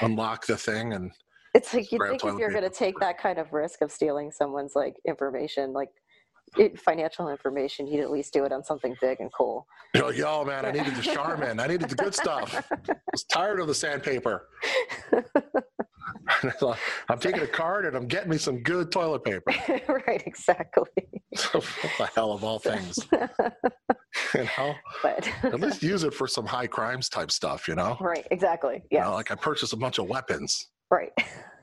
Speaker 3: unlock the thing, and
Speaker 1: It's like you think if you're going to take that kind of risk of stealing someone's like information, like it, financial information, you'd at least do it on something big and cool.
Speaker 3: you know, yo, man, I needed the [LAUGHS] Charmin. I needed the good stuff. I was tired of the sandpaper. [LAUGHS] I'm taking a card and I'm getting me some good toilet paper. [LAUGHS]
Speaker 1: right, exactly.
Speaker 3: the hell of all things, [LAUGHS] you know?
Speaker 1: but
Speaker 3: At least use it for some high crimes type stuff, you know?
Speaker 1: right, exactly.
Speaker 3: You
Speaker 1: Yeah,
Speaker 3: know, like I purchased a bunch of weapons.
Speaker 1: right.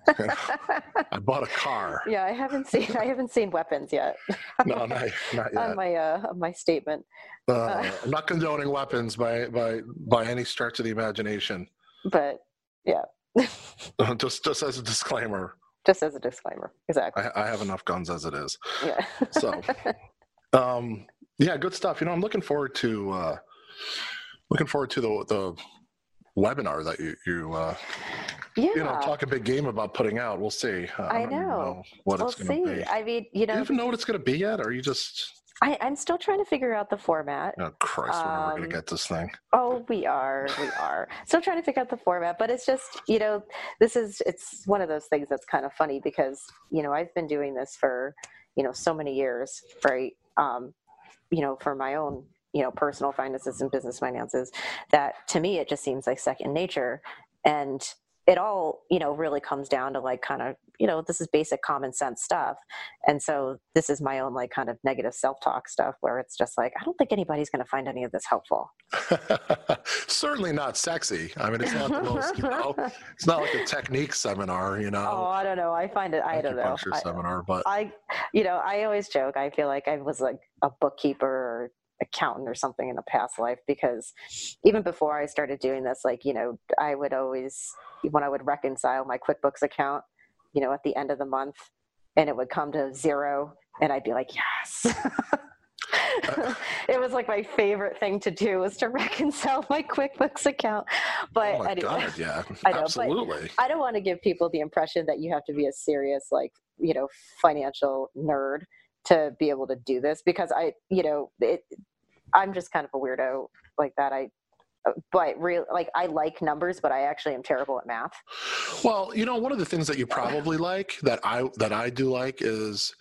Speaker 3: I bought a car.
Speaker 1: yeah, I haven't seen I haven't seen weapons yet
Speaker 3: No, not, not
Speaker 1: on my uh on my statement.
Speaker 3: Uh, I'm not condoning weapons by by by any stretch of the imagination.
Speaker 1: But yeah. [LAUGHS]
Speaker 3: just just as a disclaimer,
Speaker 1: Just as a disclaimer. Exactly.
Speaker 3: I, I have enough guns as it is.
Speaker 1: Yeah.
Speaker 3: So, [LAUGHS] um, yeah, good stuff. You know, I'm looking forward to uh, looking forward to the the webinar that you you uh,
Speaker 1: yeah.
Speaker 3: you know talk a big game about putting out. We'll see.
Speaker 1: I
Speaker 3: don't even
Speaker 1: know.
Speaker 3: what
Speaker 1: we'll
Speaker 3: it's going to be.
Speaker 1: I mean, you
Speaker 3: Do
Speaker 1: know,
Speaker 3: you even know what it's going to be yet? Or are you just
Speaker 1: I, I'm still trying to figure out the format.
Speaker 3: oh Christ? we're never going
Speaker 1: Um,
Speaker 3: to get this thing.
Speaker 1: Oh, we are. We are. Still trying to figure out the format, but it's just, you know, this is, it's one of those things that's kind of funny because, you know, I've been doing this for, you know, so many years, right? Um, you know, for my own, you know, personal finances and business finances, that to me, it just seems like second nature. And it all, you know, really comes down to like kind of, you know, this is basic common sense stuff. And so this is my own like kind of negative self talk stuff where it's just like, I don't think anybody's going to find any of this helpful. [LAUGHS]
Speaker 3: Certainly not sexy. I mean, it's not the most. You know, [LAUGHS] it's not like a technique seminar. You know Oh,
Speaker 1: I don't know. I find it. I don't know. I,
Speaker 3: seminar, but
Speaker 1: I, you know, I always joke. I feel like I was like a bookkeeper or accountant or something in a past life because even before I started doing this, like you know, I would always when I would reconcile my QuickBooks account, you know, at the end of the month, and it would come to zero, and I'd be like, yes. [LAUGHS] it was like my favorite thing to do was to [LAUGHS] reconcile my QuickBooks account. But
Speaker 3: oh my
Speaker 1: anyway,
Speaker 3: god, [LAUGHS] yeah,
Speaker 1: I know,
Speaker 3: absolutely.
Speaker 1: I don't want to give people the impression that you have to be a serious, like, you know, financial nerd to be able to do this because I, you know, it, I'm just kind of a weirdo like that. I, but real, like, I like numbers, but I actually am terrible at math.
Speaker 3: Well, you know, one of the things that you probably like that I that I do like is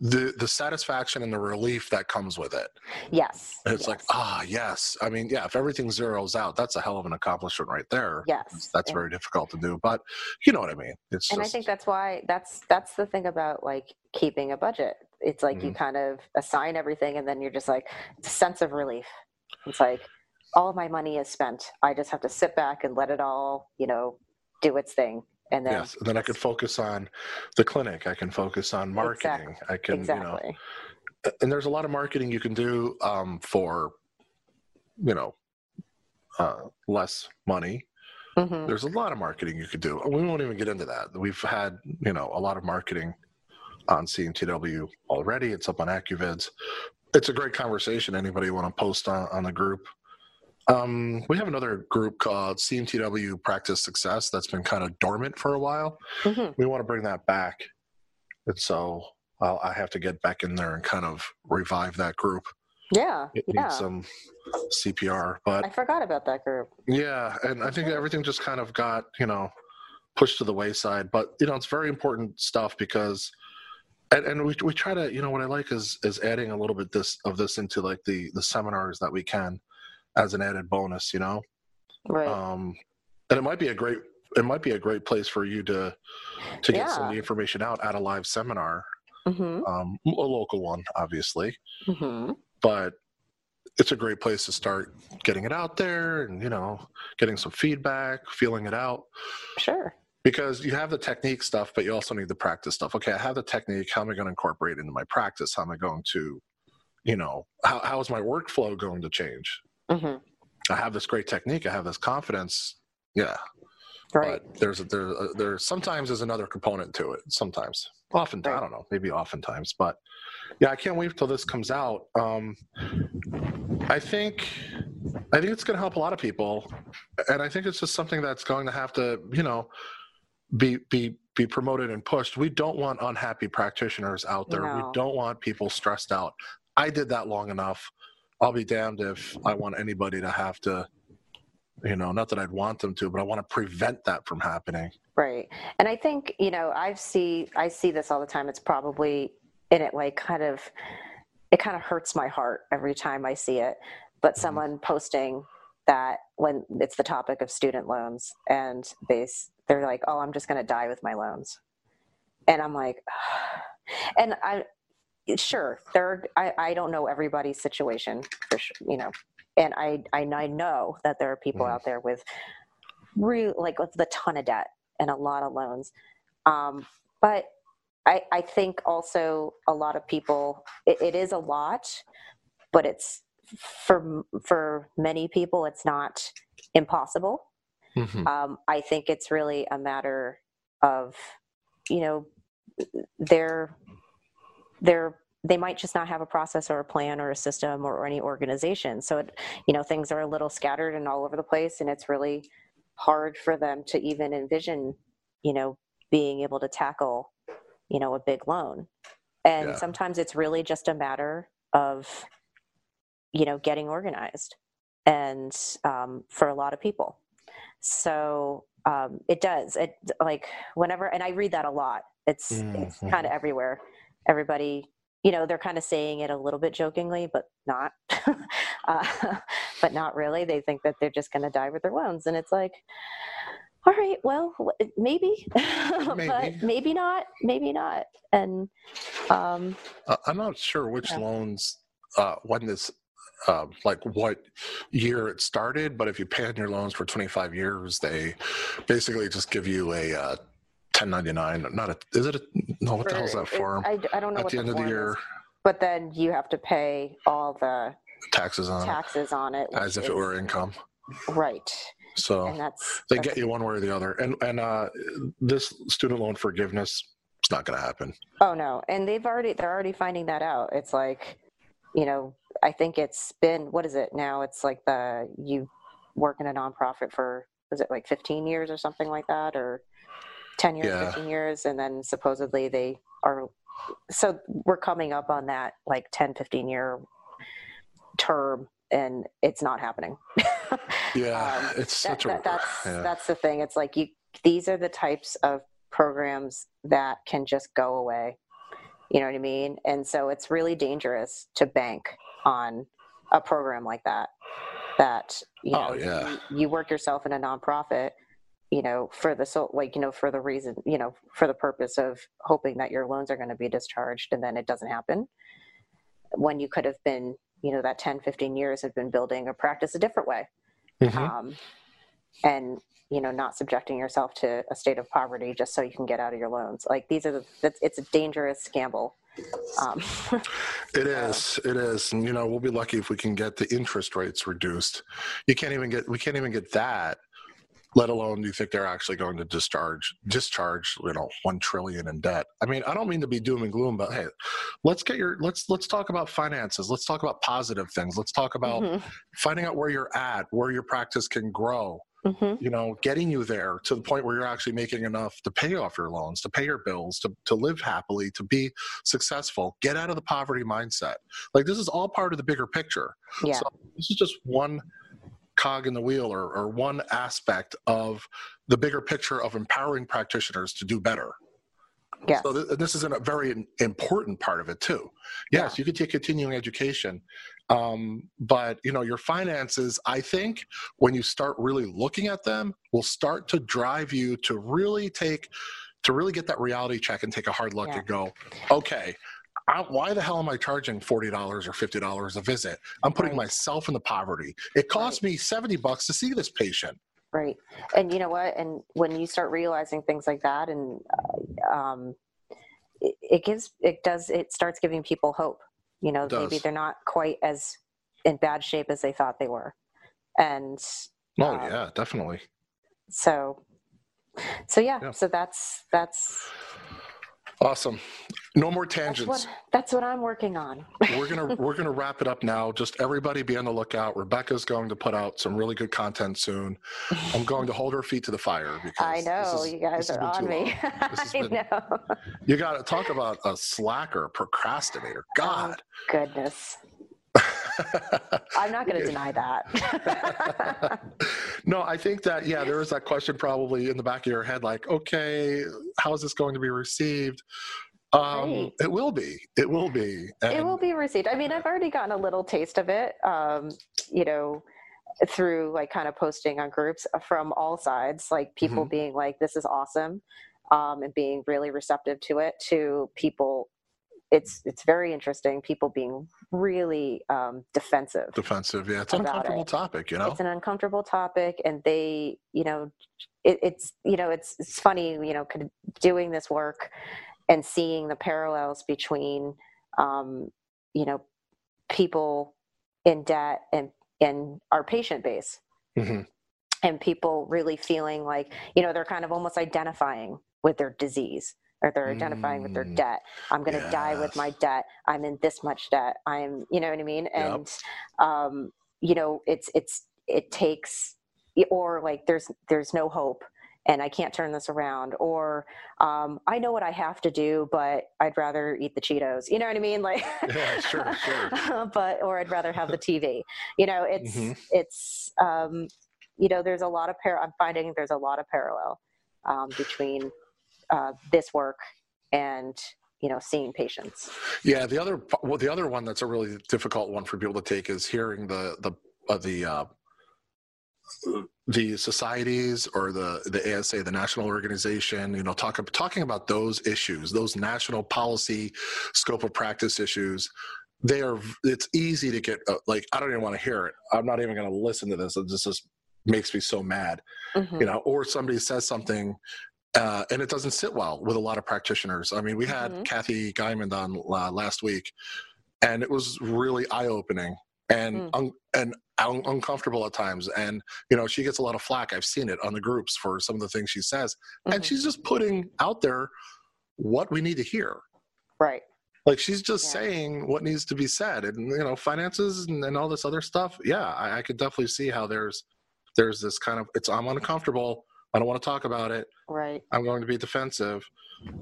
Speaker 3: the the satisfaction and the relief that comes with it.
Speaker 1: Yes.
Speaker 3: And it's
Speaker 1: yes,
Speaker 3: like, ah, yes. I mean, yeah, if everything zeroes out, that's a hell of an accomplishment right there.
Speaker 1: yes.
Speaker 3: That's
Speaker 1: and,
Speaker 3: very difficult to do, but you know what I mean. It's
Speaker 1: and I think that's why that's that's the thing about like keeping a budget. It's like you kind of assign everything, and then you're just like it's a sense of relief. It's like all my money is spent. I just have to sit back and let it all, you know, do its thing, and then
Speaker 3: yes. And then I could focus on the clinic. I can focus on marketing.
Speaker 1: Exact-
Speaker 3: I can,
Speaker 1: exactly.
Speaker 3: you know, and there's a lot of marketing you can do um, for, you know, uh, less money.
Speaker 1: Mhm.
Speaker 3: There's a lot of marketing you could do. We won't even get into that. We've had, you know, a lot of marketing on CMTW already. It's up on AcuVids. It's a great conversation. Anybody want to post on, on the group? Um, we have another group called CMTW Practice Success that's been kind of dormant for a while.
Speaker 1: Mhm.
Speaker 3: We want to bring that back. And so I'll, I have to get back in there and kind of revive that group.
Speaker 1: Yeah,
Speaker 3: It
Speaker 1: yeah.
Speaker 3: needs some CPR. But
Speaker 1: I forgot about that group.
Speaker 3: yeah, and I think everything just kind of got, you know, pushed to the wayside. But you know, it's very important stuff because and, and we we try to, you know, what I like is is adding a little bit this of this into like the the seminars that we can as an added bonus, you know.
Speaker 1: Right.
Speaker 3: Um and it might be a great it might be a great place for you to to get some of the information out at a live seminar,
Speaker 1: hmm
Speaker 3: um, a local one, obviously,
Speaker 1: hmm
Speaker 3: but it's a great place to start getting it out there and you know getting some feedback feeling it out
Speaker 1: Sure.
Speaker 3: Because you have the technique stuff but you also need the practice stuff. Okay i have the technique. How am i going to incorporate it into my practice? How am i going to you know how, how is my workflow going to change?
Speaker 1: Hmm
Speaker 3: i have this great technique. I have this confidence. Yeah.
Speaker 1: Right.
Speaker 3: but there's there there sometimes there's another component to it sometimes. Often i don't know maybe oftentimes but yeah i can't wait till this comes out. Um i think i think it's going to help a lot of people and i think it's just something that's going to have to you know be be be promoted and pushed we don't want unhappy practitioners out there we don't want people stressed out i did that long enough i'll be damned if i want anybody to have to you know not that i'd want them to but i want to prevent that from happening
Speaker 1: Right. And I think, you know, I see I see this all the time. It's probably in it like kind of it kind of hurts my heart every time I see it. But
Speaker 3: Mhm.
Speaker 1: someone posting that when it's the topic of student loans and they they're like, "Oh, I'm just going to die with my loans." And I'm like, [SIGHS] and I sure, there I I don't know everybody's situation for sure, you know. And I I, I know that there are people
Speaker 3: Mhm.
Speaker 1: out there with real like with a ton of debt and a lot of loans Um, but I, I think also a lot of people, it, it is a lot, but it's for for many people, it's not impossible.
Speaker 3: Mhm.
Speaker 1: Um, I think it's really a matter of, you know, they're they're they might just not have a process or a plan or a system or, or any organization. So it, you know, things are a little scattered and all over the place, and it's really hard for them to even envision, you know, being able to tackle, you know, a big loan. And
Speaker 3: Yeah.
Speaker 1: sometimes it's really just a matter of, you know, getting organized, and um, for a lot of people. So um, it does. It like whenever, and I read that a lot. It's it's
Speaker 3: Mhm.
Speaker 1: kind of everywhere. Everybody, you know, they're kind of saying it a little bit jokingly, but not, [LAUGHS] uh, [LAUGHS] but not really. They think that they're just going to die with their loans, and it's like, all right, well, w- maybe, [LAUGHS] but
Speaker 3: Maybe.
Speaker 1: maybe not, maybe not. And um,
Speaker 3: Uh, I'm not sure which
Speaker 1: Yeah.
Speaker 3: loans, uh, when this, uh, like what year it started, but if you pay on your loans for 25 years, they basically just give you a uh, 1099. Not a, is it a, no, what the hell's
Speaker 1: for-
Speaker 3: that for?
Speaker 1: I, I don't know
Speaker 3: At
Speaker 1: what
Speaker 3: the end of the
Speaker 1: form is,
Speaker 3: year,
Speaker 1: but then you have to pay all the
Speaker 3: taxes on it
Speaker 1: taxes on it,
Speaker 3: as if it were income.
Speaker 1: right.
Speaker 3: So
Speaker 1: And that's
Speaker 3: they
Speaker 1: that's-
Speaker 3: get you one way or the other. And, and uh, this student loan forgiveness, it's not going to happen.
Speaker 1: Oh no, and they've already they're already finding that out. It's like, you know, I think it's been what is it now? It's like the you work in a nonprofit for was it like 15 years or something like that or 10 years,
Speaker 3: Yeah.
Speaker 1: 15 years and then supposedly they are so we're coming up on that like 10 15 year term and it's not happening. [LAUGHS]
Speaker 3: Yeah,
Speaker 1: Um,
Speaker 3: it's
Speaker 1: that,
Speaker 3: such a.
Speaker 1: that- that's [SIGHS]
Speaker 3: yeah.
Speaker 1: that's the thing. It's like you these are the types of programs that can just go away. You know what I mean? And so it's really dangerous to bank on a program like that. That you know
Speaker 3: Oh, yeah.
Speaker 1: you, you work yourself in a nonprofit, you know, for the so like you know for the reason you know for the purpose of hoping that your loans are going to be discharged, and then it doesn't happen. When you could have been, you know, that 10, 15 years have been building a practice a different way
Speaker 3: Mhm.
Speaker 1: um, and you know not subjecting yourself to a state of poverty just so you can get out of your loans like these are the it's, it's a dangerous gamble um, [LAUGHS]
Speaker 3: It is. It is. And you know, we'll be lucky if we can get the interest rates reduced. You can't even get. We can't even get that. Let alone, do you think they're actually going to discharge discharge? You know, one trillion in debt. I mean, I don't mean to be doom and gloom, but hey, let's get your let's let's talk about finances. Let's talk about positive things. Let's talk about
Speaker 1: mhm,
Speaker 3: finding out where you're at, where your practice can grow.
Speaker 1: Mhm.
Speaker 3: you know, getting you there to the point where you're actually making enough to pay off your loans, to pay your bills, to, to live happily, to be successful, get out of the poverty mindset. Like this is all part of the bigger picture.
Speaker 1: yeah
Speaker 3: So this is just one cog in the wheel or, or one aspect of the bigger picture of empowering practitioners to do better.
Speaker 1: yes
Speaker 3: So th- this is a very important part of it too. Yes, you could take continuing education, um, but you know your finances. I think when you start really looking at them, will start to drive you to really take to really get that reality check and take a hard look
Speaker 1: Yeah.
Speaker 3: and go, okay. I, why the hell am I charging forty dollars or fifty dollars a visit? I'm putting
Speaker 1: Right.
Speaker 3: myself into poverty. It costs me seventy bucks to see this patient.
Speaker 1: right and you know what and when you start realizing things like that and uh, um, it, it gives it does it starts giving people hope you know
Speaker 3: does.
Speaker 1: maybe they're not quite as in bad shape as they thought they were and
Speaker 3: Oh
Speaker 1: Um,
Speaker 3: yeah, definitely.
Speaker 1: so so yeah,
Speaker 3: Yeah.
Speaker 1: so that's that's
Speaker 3: Awesome. No more
Speaker 1: that's
Speaker 3: tangents.
Speaker 1: what that's what i'm working on
Speaker 3: we're gonna [LAUGHS] we're gonna wrap it up now. Just everybody be on the lookout. Rebecca's going to put out some really good content soon. I'm going to hold her feet to the fire because
Speaker 1: i know
Speaker 3: is-
Speaker 1: you guys are on me
Speaker 3: long. [LAUGHS]
Speaker 1: I
Speaker 3: been-
Speaker 1: know
Speaker 3: You got to talk about a slacker, procrastinator. Oh, God.
Speaker 1: goodness i'm not going to deny that [LAUGHS]
Speaker 3: no, I think that yeah, there is that question probably in the back of your head, like, okay, how is this going to be received? Um,
Speaker 1: Right.
Speaker 3: It will be. It will be.
Speaker 1: it will be received i mean i've already gotten a little taste of it um, you know through like kind of posting on groups from all sides like people
Speaker 3: Mm-hmm.
Speaker 1: being like this is awesome um, and being really receptive to it to people it's it's very interesting. People being really um, defensive.
Speaker 3: Defensive, yeah. It's an uncomfortable
Speaker 1: it.
Speaker 3: topic, you know.
Speaker 1: It's an uncomfortable topic, and they, you know, it, it's you know, it's it's funny, you know, doing this work and seeing the parallels between, um, you know, people in debt and and our patient base
Speaker 3: hmm
Speaker 1: and people really feeling like you know they're kind of almost identifying with their disease or they're identifying with their
Speaker 3: Mm.
Speaker 1: debt i'm going to die with my debt i'm in this much debt i'm you know what i mean
Speaker 3: Yep.
Speaker 1: and um you know it's it's it takes or like there's there's no hope and i can't turn this around or um i know what i have to do but i'd rather eat the cheetos you know what i mean like
Speaker 3: Yeah, sure, sure. [LAUGHS]
Speaker 1: but or i'd rather have the tv you know it's
Speaker 3: Mhm.
Speaker 1: it's um you know there's a lot of par i'm finding there's a lot of parallel um, between uh, this work and you know seeing patients
Speaker 3: Yeah, the other well, the other one that's a really difficult one for people to take is hearing the the uh, the uh, the societies or the the ASA, the national organization, you know, talk talking about those issues, those national policy scope of practice issues. They are. It's easy to get uh, like I don't even want to hear it. I'm not even going to listen to this. It just, makes me so mad
Speaker 1: Mhm.
Speaker 3: you know, or somebody says something uh, and it doesn't sit well with a lot of practitioners. I mean, we had
Speaker 1: Mhm.
Speaker 3: Kathy Guyman on uh, last week, and it was really eye opening and
Speaker 1: Mm.
Speaker 3: un- and un- uncomfortable at times. And you know, she gets a lot of flack. I've seen it on the groups for some of the things she says, and
Speaker 1: Mhm.
Speaker 3: she's just putting out there what we need to hear.
Speaker 1: right
Speaker 3: Like she's just
Speaker 1: Yeah.
Speaker 3: saying what needs to be said, and you know, finances and, and all this other stuff. Yeah, I, I could definitely see how there's there's this kind of it's I'm uncomfortable. I don't want to talk about it.
Speaker 1: right
Speaker 3: I'm going to be defensive,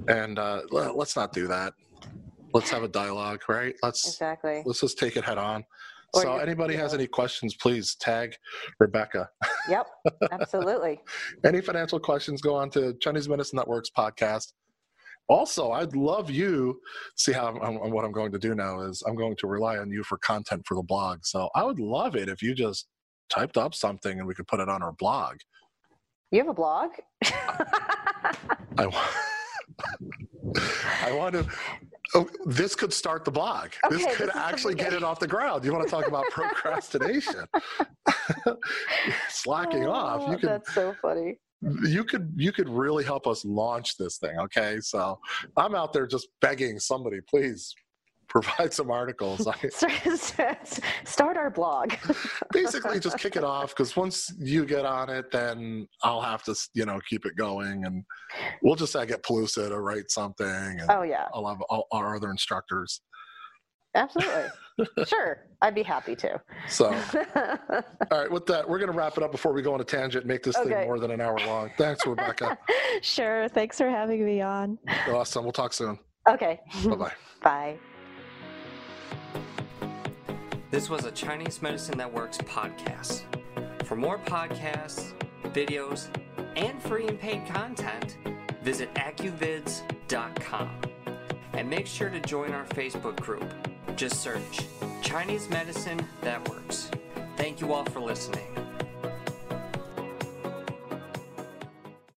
Speaker 3: and uh, le- let's not do that. Let's have a dialogue, right? Let's
Speaker 1: exactly
Speaker 3: let's just take it head on.
Speaker 1: Or
Speaker 3: so, anybody has any questions, please tag Rebecca. [LAUGHS]
Speaker 1: yep absolutely
Speaker 3: Any financial questions, go on to Chinese Medicine Networks podcast. Also, I'd love you. See how I'm, I'm- what I'm going to do now is I'm going to rely on you for content for the blog. So I would love it if you just typed up something and we could put it on our blog.
Speaker 1: You have a blog [LAUGHS]
Speaker 3: I want. [LAUGHS] I want to. Oh, this could start the blog. this could
Speaker 1: this
Speaker 3: actually get it off the ground. You want to talk about [LAUGHS] procrastination? Slacking off. Oh, you
Speaker 1: Oh,
Speaker 3: could.
Speaker 1: that's so funny
Speaker 3: You could. You could really help us launch this thing. Okay, so I'm out there just begging somebody, please provide some articles. [LAUGHS] I, [LAUGHS]
Speaker 1: start our blog [LAUGHS]
Speaker 3: basically, just kick it off because once you get on it, then I'll have to, you know, keep it going, and we'll just uh, get Pelusa to write something. And,
Speaker 1: oh yeah
Speaker 3: I'll have all our other instructors.
Speaker 1: absolutely sure i'd be happy to
Speaker 3: So, all right, with that, we're going to wrap it up before we go on a tangent and make this
Speaker 1: Okay.
Speaker 3: thing more than an hour long. Thanks, Rebecca.
Speaker 1: sure thanks for having me on
Speaker 3: awesome. We'll talk soon.
Speaker 1: okay
Speaker 3: Bye
Speaker 1: bye.
Speaker 2: This was a Chinese Medicine Network's podcast. For more podcasts, videos, and free and paid content, visit AcuVids.com. And make sure to join our Facebook group. Just search Chinese Medicine Networks. Thank you all for listening.